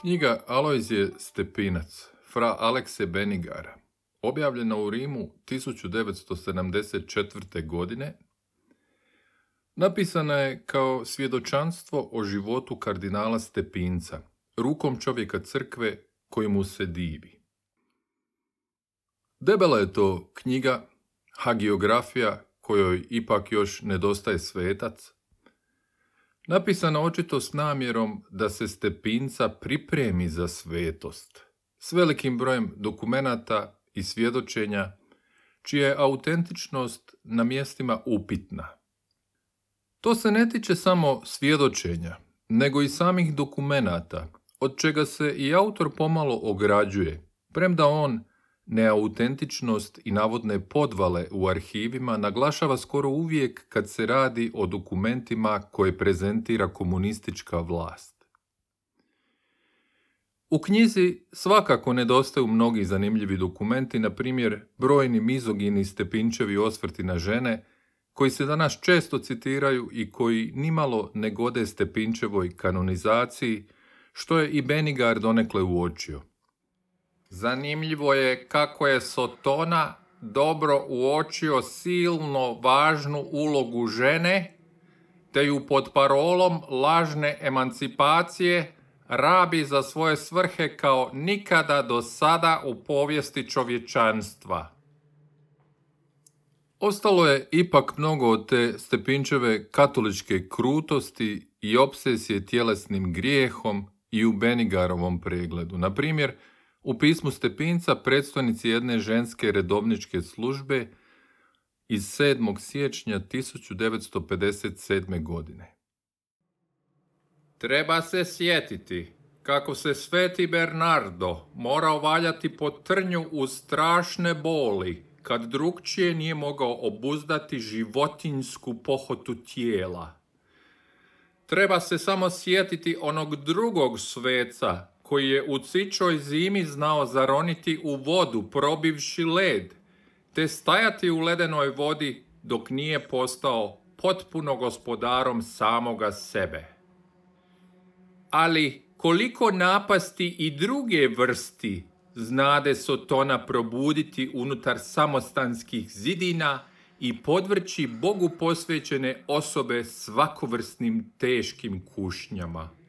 Knjiga Alojzije Stepinac, fra Alekse Benigara, objavljena u Rimu 1974. godine, napisana je kao svjedočanstvo o životu kardinala Stepinca, rukom čovjeka crkve koji mu se divi. Debela je to knjiga, hagiografija kojoj ipak još nedostaje svetac, napisana očito s namjerom da se Stepinca pripremi za svetost, s velikim brojem dokumenata i svjedočenja, čija je autentičnost na mjestima upitna. To se ne tiče samo svjedočenja, nego i samih dokumenata, od čega se i autor pomalo ograđuje, premda on neautentičnost i navodne podvale u arhivima naglašava skoro uvijek kad se radi o dokumentima koje prezentira komunistička vlast. U knjizi svakako nedostaju mnogi zanimljivi dokumenti, na primjer brojni mizogini Stepinčevi osvrti na žene, koji se danas često citiraju i koji nimalo ne gode Stepinčevoj kanonizaciji, što je i Benigar donekle uočio. Zanimljivo je kako je Sotona dobro uočio silno važnu ulogu žene, te ju pod parolom lažne emancipacije rabi za svoje svrhe kao nikada do sada u povijesti čovječanstva. Ostalo je ipak mnogo od te Stepinčeve katoličke krutosti i obsesije tjelesnim grijehom i u Benigarovom pregledu. Na primjer, u pismu Stepinca predstojnici jedne ženske redovničke službe iz 7. siječnja 1957. godine. Treba se sjetiti kako se sveti Bernardo morao valjati po trnju u strašne boli kad drugčije nije mogao obuzdati životinjsku pohotu tijela. Treba se samo sjetiti onog drugog sveca koji je u cičoj zimi znao zaroniti u vodu probivši led, te stajati u ledenoj vodi dok nije postao potpuno gospodarom samoga sebe. Ali koliko napasti i druge vrsti znade Sotona probuditi unutar samostanskih zidina i podvrći Bogu posvećene osobe svakovrsnim teškim kušnjama.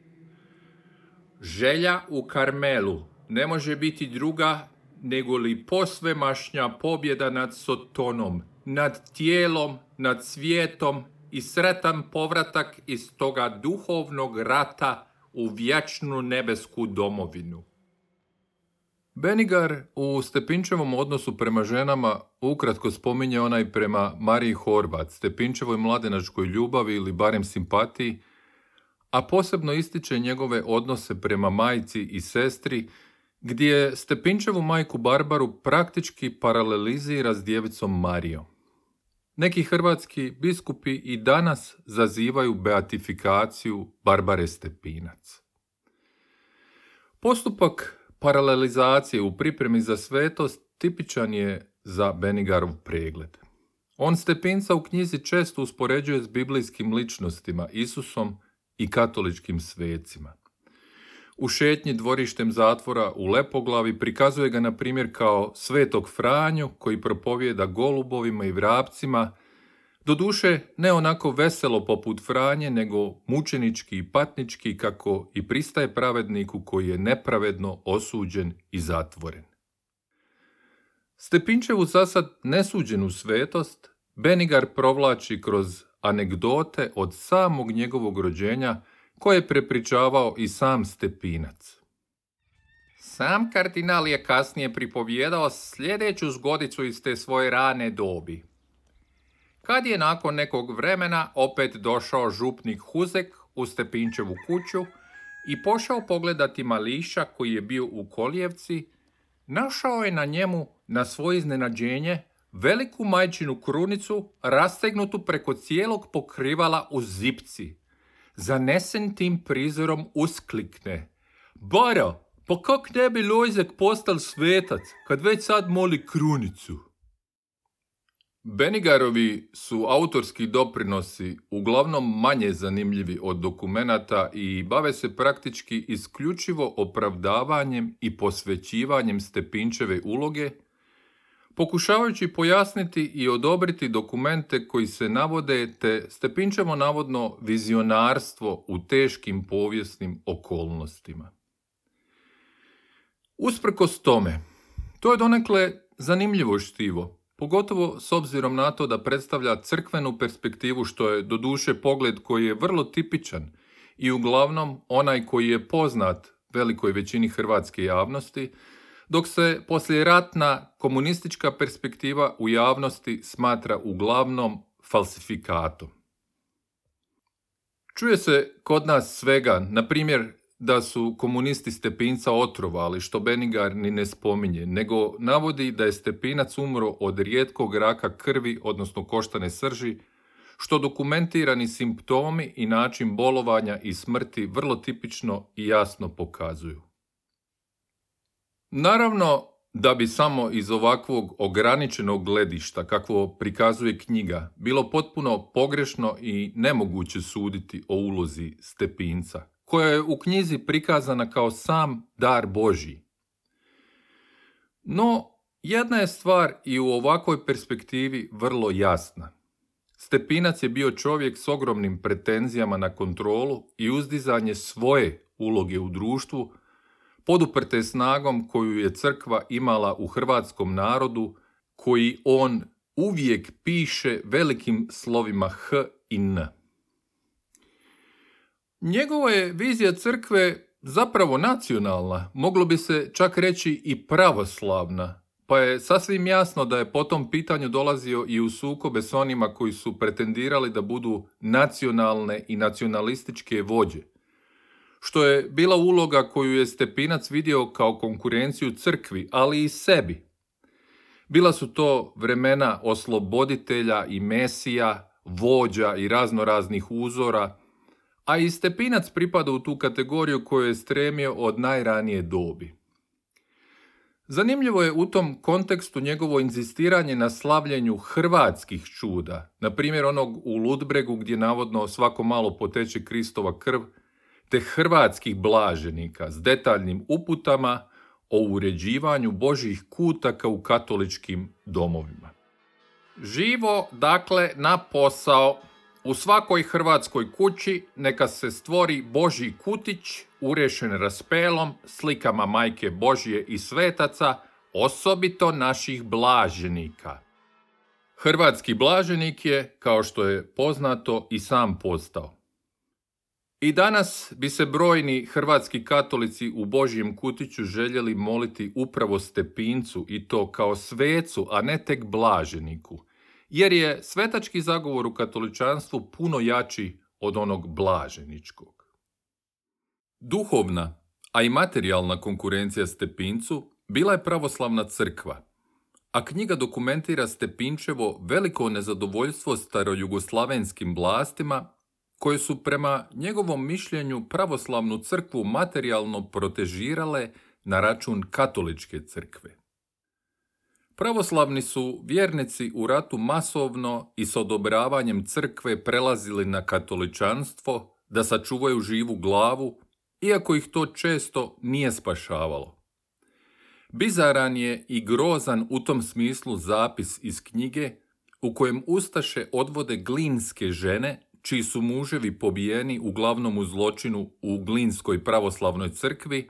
Želja u Karmelu ne može biti druga nego li posvemašnja pobjeda nad Sotonom, nad tijelom, nad svijetom i sretan povratak iz toga duhovnog rata u vječnu nebesku domovinu. Benigar u Stepinčevom odnosu prema ženama ukratko spominje onaj prema Mariji Horvat, Stepinčevoj mladenačkoj ljubavi ili barem simpatiji, a posebno ističe njegove odnose prema majci i sestri, gdje Stepinčevu majku Barbaru praktički paralelizira s djevicom Marijom. Neki hrvatski biskupi i danas zazivaju beatifikaciju Barbare Stepinac. Postupak paralelizacije u pripremi za svetost tipičan je za Benigarov pregled. On Stepinca u knjizi često uspoređuje s biblijskim ličnostima, Isusom i katoličkim svecima. U šetnji dvorištem zatvora u Lepoglavi prikazuje ga na primjer kao svetog Franju koji propovijeda golubovima i vrapcima, doduše ne onako veselo poput Franje, nego mučenički i patnički kako i pristaje pravedniku koji je nepravedno osuđen i zatvoren. Stepinčevu zasad nesuđenu svetost Benigar provlači kroz anegdote od samog njegovog rođenja koje je prepričavao i sam Stepinac. Sam kardinal je kasnije pripovjedao sljedeću zgodicu iz te svoje rane dobi. Kad je nakon nekog vremena opet došao župnik Huzek u Stepinčevu kuću i pošao pogledati mališa koji je bio u Kolijevci, našao je na njemu, na svoje iznenađenje, veliku majčinu krunicu rastegnutu preko cijelog pokrivala u zipci. Zanesen tim prizorom usklikne. Bara, pa kak ne bi Lojzek postal svetac, kad već sad moli krunicu? Benigarovi su autorski doprinosi uglavnom manje zanimljivi od dokumenata i bave se praktički isključivo opravdavanjem i posvećivanjem Stepinčeve uloge, pokušavajući pojasniti i odobriti dokumente koji se navode te Stepinčevo navodno vizionarstvo u teškim povijesnim okolnostima. Usprkos tome, to je donekle zanimljivo štivo, Pogotovo s obzirom na to da predstavlja crkvenu perspektivu što je doduše pogled koji je vrlo tipičan i uglavnom onaj koji je poznat velikoj većini hrvatske javnosti, dok se posljeratna komunistička perspektiva u javnosti smatra uglavnom falsifikatom. Čuje se kod nas svega, na primjer da su komunisti Stepinca otrovali, što Benigar ni ne spominje, nego navodi da je Stepinac umro od rijetkog raka krvi, odnosno koštane srži, što dokumentirani simptomi i način bolovanja i smrti vrlo tipično i jasno pokazuju. Naravno, da bi samo iz ovakvog ograničenog gledišta, kakvo prikazuje knjiga, bilo potpuno pogrešno i nemoguće suditi o ulozi Stepinca, koja je u knjizi prikazana kao sam dar Božji. No, jedna je stvar i u ovakvoj perspektivi vrlo jasna. Stepinac je bio čovjek s ogromnim pretenzijama na kontrolu i uzdizanje svoje uloge u društvu, poduprte snagom koju je crkva imala u hrvatskom narodu, koji on uvijek piše velikim slovima H i N. Njegova je vizija crkve zapravo nacionalna, moglo bi se čak reći i pravoslavna, pa je sasvim jasno da je po tom pitanju dolazio i u sukobe s onima koji su pretendirali da budu nacionalne i nacionalističke vođe, što je bila uloga koju je Stepinac vidio kao konkurenciju crkvi, ali i sebi. Bila su to vremena osloboditelja i mesija, vođa i raznoraznih uzora, a i Stepinac pripada u tu kategoriju koju je stremio od najranije dobi. Zanimljivo je u tom kontekstu njegovo inzistiranje na slavljenju hrvatskih čuda, na primjer onog u Ludbregu gdje navodno svako malo poteče Kristova krv, te hrvatskih blaženika s detaljnim uputama o uređivanju božih kutaka u katoličkim domovima. Živo, dakle, na posao, u svakoj hrvatskoj kući neka se stvori Božji kutić urešen raspelom, slikama majke Božje i svetaca, osobito naših blaženika. Hrvatski blaženik je, kao što je poznato, i sam postao. I danas bi se brojni hrvatski katolici u Božjem kutiću željeli moliti upravo Stepincu i to kao svecu, a ne tek blaženiku – jer je svetački zagovor u katoličanstvu puno jači od onog blaženičkog. Duhovna, a i materijalna konkurencija Stepincu bila je pravoslavna crkva, a knjiga dokumentira Stepinčevo veliko nezadovoljstvo starojugoslavenskim vlastima koje su prema njegovom mišljenju pravoslavnu crkvu materijalno protežirale na račun katoličke crkve. Pravoslavni su vjernici u ratu masovno i s odobravanjem crkve prelazili na katoličanstvo da sačuvaju živu glavu, iako ih to često nije spašavalo. Bizaran je i grozan u tom smislu zapis iz knjige u kojem Ustaše odvode glinske žene, čiji su muževi pobijeni u zločinu u Glinskoj pravoslavnoj crkvi,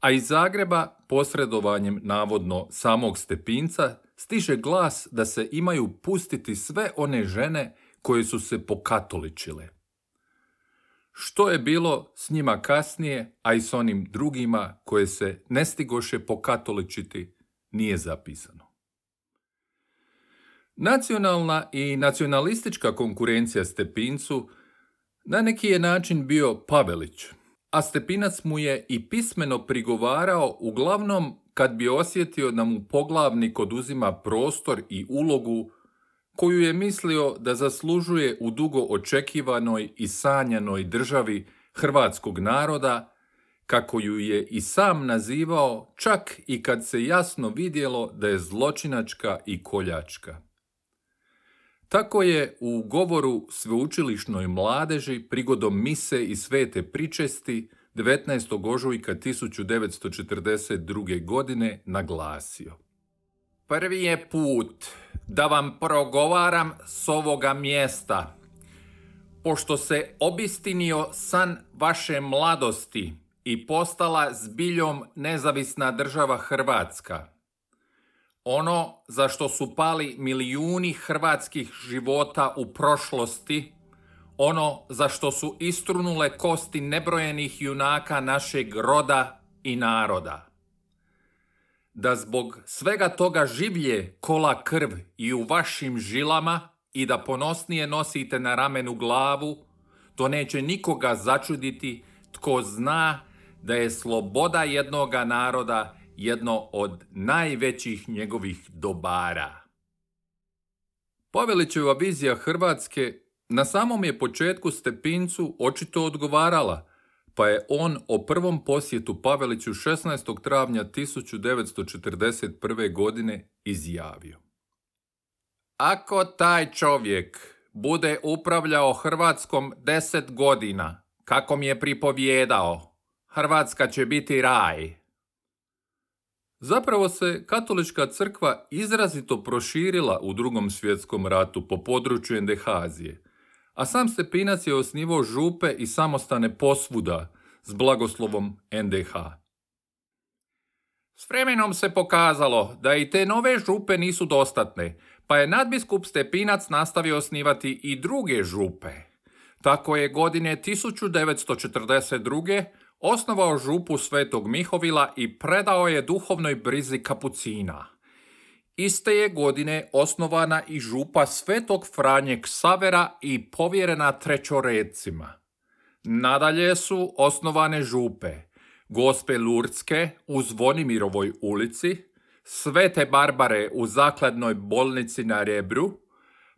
a iz Zagreba posredovanjem navodno samog Stepinca stiže glas da se imaju pustiti sve one žene koje su se pokatoličile. Što je bilo s njima kasnije, a i s onim drugima koje se ne stigoše pokatoličiti, nije zapisano. Nacionalna i nacionalistička konkurencija Stepincu na neki je način bio Pavelić, a Stepinac mu je i pismeno prigovarao uglavnom kad bi osjetio da mu poglavnik oduzima prostor i ulogu koju je mislio da zaslužuje u dugo očekivanoj i sanjanoj državi hrvatskog naroda, kako ju je i sam nazivao čak i kad se jasno vidjelo da je zločinačka i koljačka. Tako je u govoru sveučilišnoj mladeži prigodom mise i svete pričesti 19. ožujka 1942. godine naglasio. Prvi je put da vam progovaram s ovoga mjesta, pošto se obistinio san vaše mladosti i postala zbiljom nezavisna država Hrvatska. Ono za što su pali milijuni hrvatskih života u prošlosti, ono za što su istrunule kosti nebrojenih junaka našeg roda i naroda. Da zbog svega toga življe kola krv i u vašim žilama i da ponosnije nosite na ramenu glavu, to neće nikoga začuditi tko zna da je sloboda jednoga naroda jedno od najvećih njegovih dobara. Pavelićeva vizija Hrvatske na samom je početku Stepincu očito odgovarala, pa je on o prvom posjetu Paveliću 16. travnja 1941. godine izjavio. Ako taj čovjek bude upravljao Hrvatskom deset godina, kako mi je pripovjedao, Hrvatska će biti raj. Zapravo se katolička crkva izrazito proširila u drugom svjetskom ratu po području Endehazije, a sam Stepinac je osnivao župe i samostane posvuda s blagoslovom NDH. S vremenom se pokazalo da i te nove župe nisu dostatne, pa je nadbiskup Stepinac nastavio osnivati i druge župe. Tako je godine 1942 osnovao župu Svetog Mihovila i predao je duhovnoj brizi kapucina. Iste je godine osnovana i župa Svetog Franje Savera i povjerena trećoredcima. Nadalje su osnovane župe Gospe Lurdske u Zvonimirovoj ulici, Svete Barbare u zakladnoj bolnici na Rebru,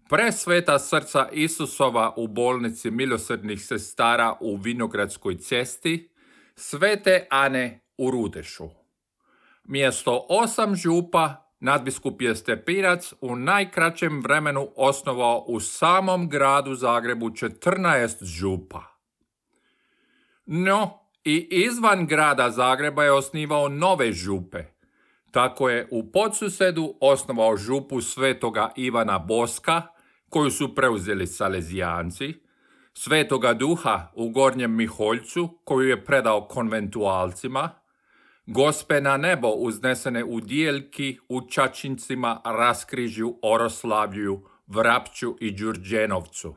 Presveta srca Isusova u bolnici milosrdnih sestara u Vinogradskoj cesti, Svete Ane u Rudešu. Mjesto osam župa nadbiskup je Stepinac u najkraćem vremenu osnovao u samom gradu Zagrebu 14 župa. No, i izvan grada Zagreba je osnivao nove župe. Tako je u podsusedu osnovao župu svetoga Ivana Boska, koju su preuzeli Salezijanci, Svetoga duha u Gornjem Miholjcu, koju je predao konventualcima, Gospe na nebo uznesene u dijeljki u Čačincima, Raskrižju, Oroslavlju, Vrapću i Đurđenovcu.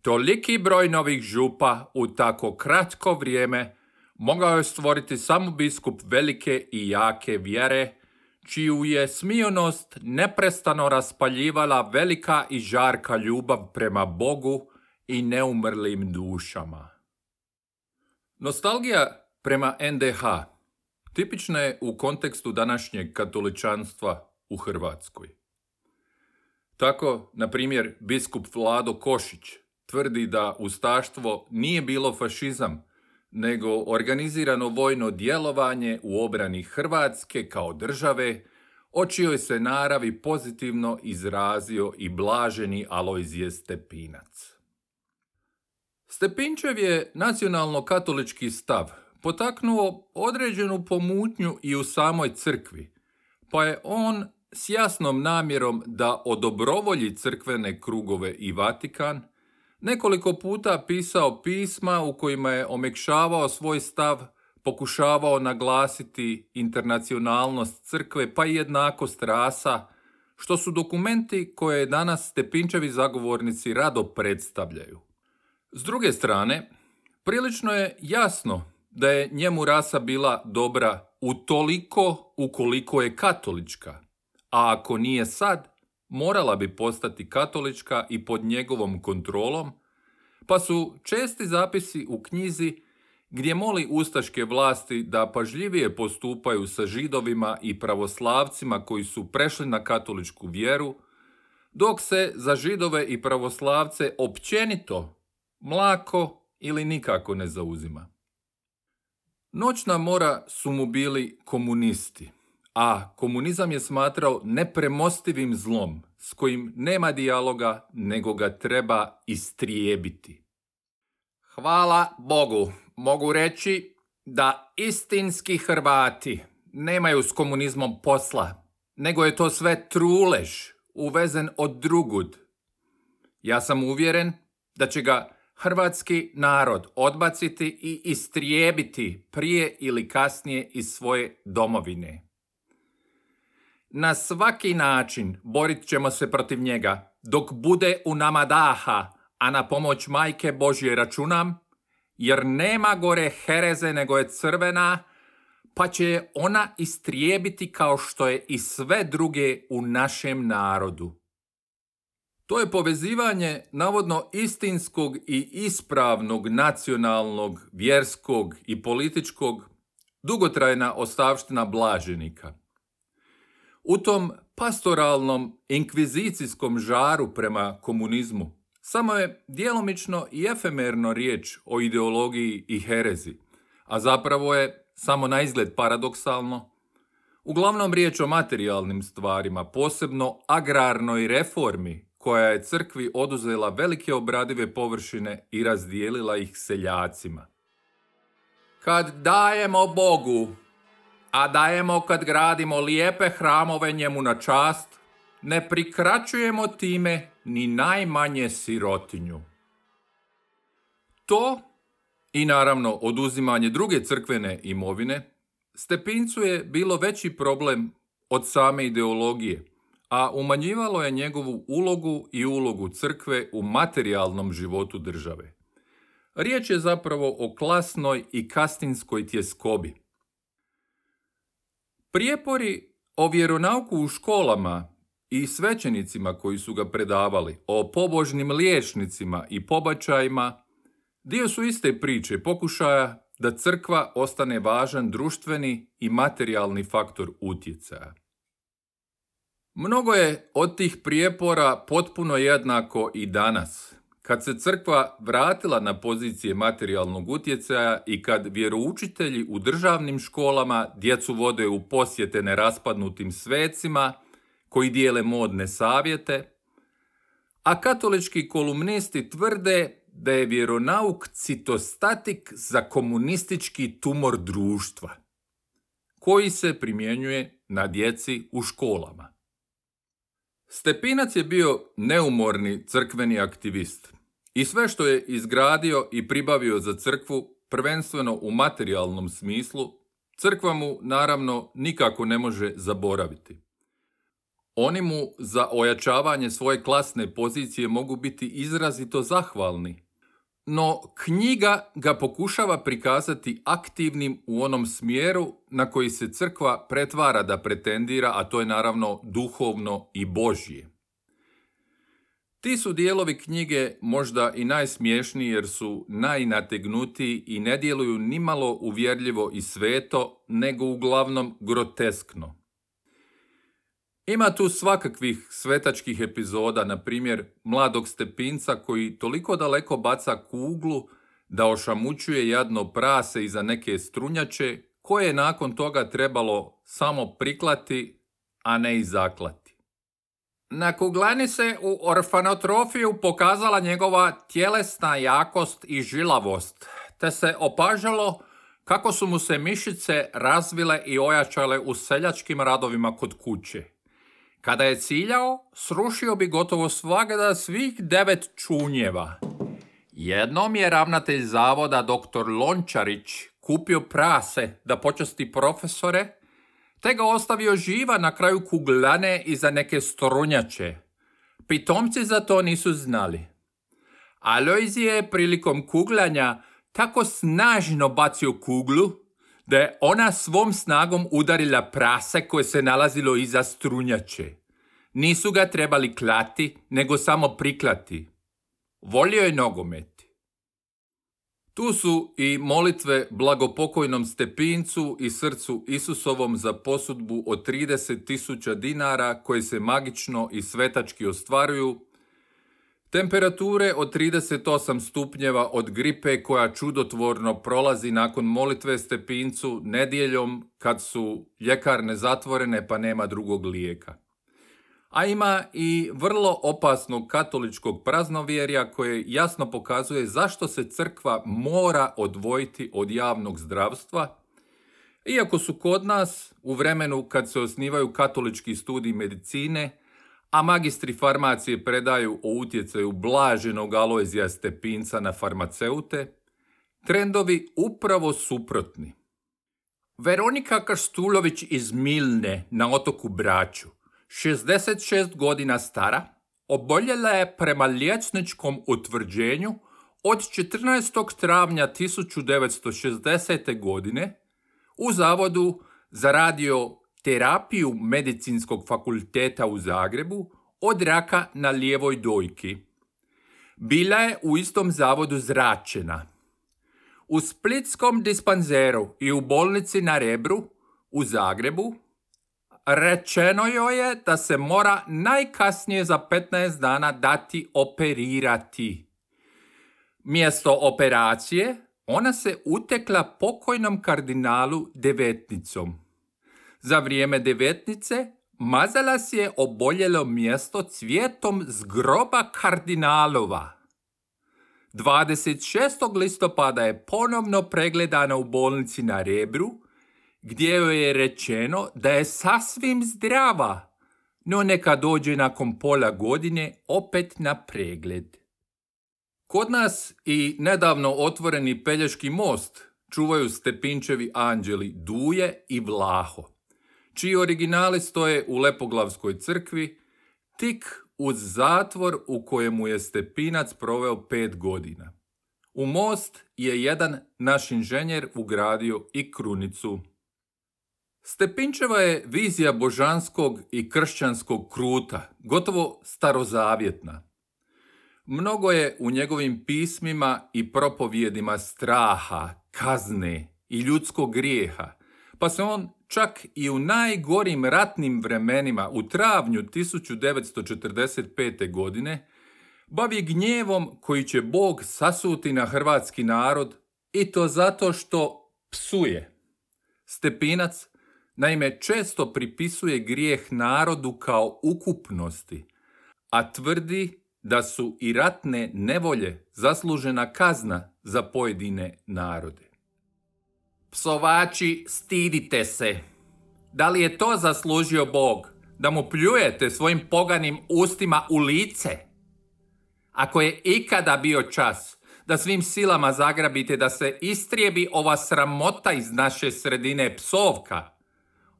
Toliki broj novih župa u tako kratko vrijeme mogao je stvoriti samo biskup velike i jake vjere, čiju je smijonost neprestano raspaljivala velika i žarka ljubav prema Bogu i neumrlim dušama. Nostalgija prema NDH tipična je u kontekstu današnjeg katoličanstva u Hrvatskoj. Tako, na primjer, biskup Vlado Košić tvrdi da ustaštvo nije bilo fašizam, nego organizirano vojno djelovanje u obrani Hrvatske kao države, o čijoj se naravi pozitivno izrazio i blaženi Alojzije Stepinac. Stepinčev je nacionalno-katolički stav potaknuo određenu pomutnju i u samoj crkvi, pa je on s jasnom namjerom da odobrovolji crkvene krugove i Vatikan nekoliko puta pisao pisma u kojima je omekšavao svoj stav, pokušavao naglasiti internacionalnost crkve pa i jednakost rasa, što su dokumenti koje danas Stepinčevi zagovornici rado predstavljaju. S druge strane, prilično je jasno da je njemu rasa bila dobra u toliko ukoliko je katolička, a ako nije sad, morala bi postati katolička i pod njegovom kontrolom, pa su česti zapisi u knjizi gdje moli ustaške vlasti da pažljivije postupaju sa židovima i pravoslavcima koji su prešli na katoličku vjeru, dok se za židove i pravoslavce općenito mlako ili nikako ne zauzima. Noćna mora su mu bili komunisti, a komunizam je smatrao nepremostivim zlom s kojim nema dijaloga, nego ga treba istrijebiti. Hvala Bogu, mogu reći da istinski Hrvati nemaju s komunizmom posla, nego je to sve trulež, uvezen od drugud. Ja sam uvjeren da će ga hrvatski narod odbaciti i istrijebiti prije ili kasnije iz svoje domovine. Na svaki način borit ćemo se protiv njega, dok bude u nama daha, a na pomoć majke Božje računam, jer nema gore hereze nego je crvena, pa će je ona istrijebiti kao što je i sve druge u našem narodu. To je povezivanje navodno istinskog i ispravnog nacionalnog, vjerskog i političkog dugotrajna ostavština blaženika. U tom pastoralnom inkvizicijskom žaru prema komunizmu samo je djelomično i efemerno riječ o ideologiji i herezi, a zapravo je samo na izgled paradoksalno, uglavnom riječ o materijalnim stvarima, posebno agrarnoj reformi koja je crkvi oduzela velike obradive površine i razdijelila ih seljacima. Kad dajemo Bogu, a dajemo kad gradimo lijepe hramove njemu na čast, ne prikraćujemo time ni najmanje sirotinju. To i naravno oduzimanje druge crkvene imovine Stepincu je bilo veći problem od same ideologije, a umanjivalo je njegovu ulogu i ulogu crkve u materijalnom životu države. Riječ je zapravo o klasnoj i kastinskoj tjeskobi. Prijepori o vjeronauku u školama i svećenicima koji su ga predavali, o pobožnim liječnicima i pobačajima, dio su iste priče pokušaja da crkva ostane važan društveni i materijalni faktor utjecaja. Mnogo je od tih prijepora potpuno jednako i danas. Kad se crkva vratila na pozicije materijalnog utjecaja i kad vjeroučitelji u državnim školama djecu vode u posjete neraspadnutim svecima, koji dijele modne savjete, a katolički kolumnisti tvrde da je vjeronauk citostatik za komunistički tumor društva, koji se primjenjuje na djeci u školama. Stepinac je bio neumorni crkveni aktivist i sve što je izgradio i pribavio za crkvu, prvenstveno u materijalnom smislu, crkva mu naravno nikako ne može zaboraviti. Oni mu za ojačavanje svoje klasne pozicije mogu biti izrazito zahvalni, no knjiga ga pokušava prikazati aktivnim u onom smjeru na koji se crkva pretvara da pretendira, a to je naravno duhovno i božje. Ti su dijelovi knjige možda i najsmiješniji jer su najnategnutiji i ne djeluju nimalo uvjerljivo i sveto, nego uglavnom groteskno. Ima tu svakakvih svetačkih epizoda, na primjer mladog stepinca koji toliko daleko baca kuglu da ošamućuje jadno prase iza neke strunjače koje je nakon toga trebalo samo priklati, a ne i zaklati. Na kuglani se u orfanotrofiju pokazala njegova tjelesna jakost i žilavost, te se opažalo kako su mu se mišice razvile i ojačale u seljačkim radovima kod kuće. Kada je ciljao, srušio bi gotovo svagda svih devet čunjeva. Jednom je ravnatelj zavoda dr. Lončarić kupio prase da počasti profesore, te ga ostavio živa na kraju kuglane iza neke strunjače. Pitomci za to nisu znali. Alojzije je prilikom kuglanja tako snažno bacio kuglu, da je ona svom snagom udarila prase koje se nalazilo iza strunjače. Nisu ga trebali klati, nego samo priklati. Volio je nogometi. Tu su i molitve blagopokojnom Stepincu i srcu Isusovom za posudbu od 30.000 dinara koje se magično i svetački ostvaruju, Temperature od 38 stupnjeva od gripe koja čudotvorno prolazi nakon molitve stepincu nedjeljom kad su ljekarne zatvorene pa nema drugog lijeka. a ima i vrlo opasnog katoličkog praznovjerja koje jasno pokazuje zašto se crkva mora odvojiti od javnog zdravstva, iako su kod nas u vremenu kad se osnivaju katolički studiji medicine, a magistri farmacije predaju o utjecaju blaženog alojzija stepinca na farmaceute, trendovi upravo suprotni. Veronika Krstulović iz Milne na otoku Braću, 66 godina stara, oboljela je prema liječničkom utvrđenju od 14. travnja 1960. godine u Zavodu za radioterapiju Medicinskog fakulteta u Zagrebu od raka na lijevoj dojki. Bila je u istom zavodu zračena. U Splitskom dispanzeru i u bolnici na Rebru u Zagrebu rečeno joj je da se mora najkasnije za 15 dana dati operirati. Mjesto operacije ona se utekla pokojnom kardinalu devetnicom. Za vrijeme devetnice mazala si je oboljelo mjesto cvjetom z groba kardinalova. 26. listopada je ponovno pregledana u bolnici na Rebru, gdje joj je rečeno da je sasvim zdrava, no neka dođe nakon pola godine opet na pregled. Kod nas i nedavno otvoreni Pelješki most čuvaju Stepinčevi anđeli Duje i Vlaho, čiji originali stoje u Lepoglavskoj crkvi, tik uz zatvor u kojemu je Stepinac proveo pet godina. U most je jedan naš inženjer ugradio i krunicu. Stepinčeva je vizija božanskog i kršćanskog kruta, gotovo starozavjetna. Mnogo je u njegovim pismima i propovjedima straha, kazne i ljudskog grijeha, pa se on čak i u najgorim ratnim vremenima u travnju 1945. godine bavi gnjevom koji će Bog sasuti na hrvatski narod i to zato što psuje. Stepinac naime često pripisuje grijeh narodu kao ukupnosti, a tvrdi da su i ratne nevolje zaslužena kazna za pojedine narode. Psovači, stidite se. Da li je to zaslužio Bog, da mu pljujete svojim poganim ustima u lice? Ako je ikada bio čas da svim silama zagrabite da se istrijebi ova sramota iz naše sredine psovka,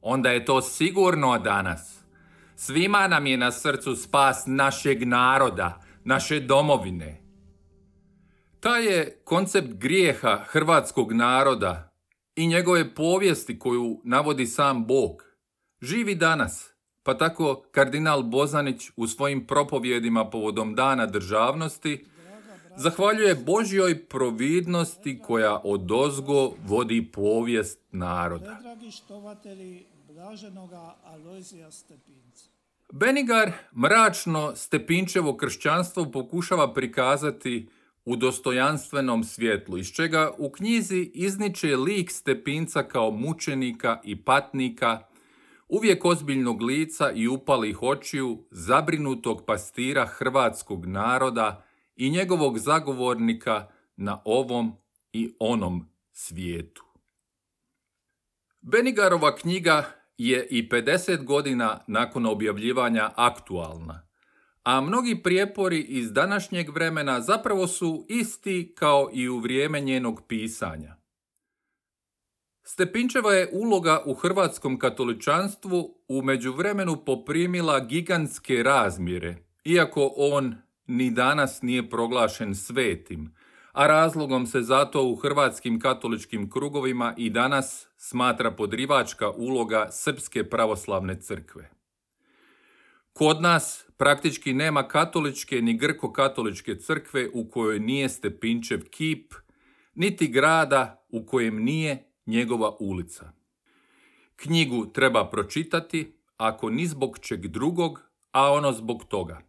onda je to sigurno danas. Svima nam je na srcu spas našeg naroda, naše domovine. Taj je koncept grijeha hrvatskog naroda i njegove povijesti koju navodi sam Bog. Živi danas, pa tako kardinal Bozanić u svojim propovjedima povodom dana državnosti zahvaljuje Božjoj providnosti koja od ozgo vodi povijest naroda. Benigar mračno Stepinčevo kršćanstvo pokušava prikazati u dostojanstvenom svjetlu, iz čega u knjizi izniče lik Stepinca kao mučenika i patnika, uvijek ozbiljnog lica i upalih očiju, zabrinutog pastira hrvatskog naroda i njegovog zagovornika na ovom i onom svijetu. Benigarova knjiga je i 50 godina nakon objavljivanja aktualna, a mnogi prijepori iz današnjeg vremena zapravo su isti kao i u vrijeme njenog pisanja. Stepinčeva je uloga u hrvatskom katoličanstvu u međuvremenu poprimila gigantske razmjere, iako on ni danas nije proglašen svetim, a razlogom se zato u hrvatskim katoličkim krugovima i danas smatra podrivačka uloga Srpske pravoslavne crkve. Kod nas praktički nema katoličke ni grko-katoličke crkve u kojoj nije Stepinčev kip, niti grada u kojem nije njegova ulica. Knjigu treba pročitati, ako ni zbog čeg drugog, a ono zbog toga.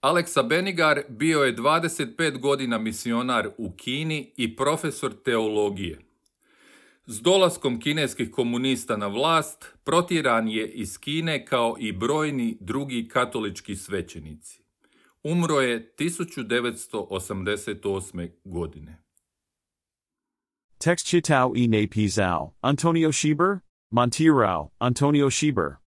Aleksa Benigar bio je 25 godina misionar u Kini i profesor teologije. S dolaskom kineskih komunista na vlast, protjeran je iz Kine kao i brojni drugi katolički svećenici. Umro je 1988. godine. Text Chitao e Napizao, Antonio Schieber, Montirao, Antonio Schieber.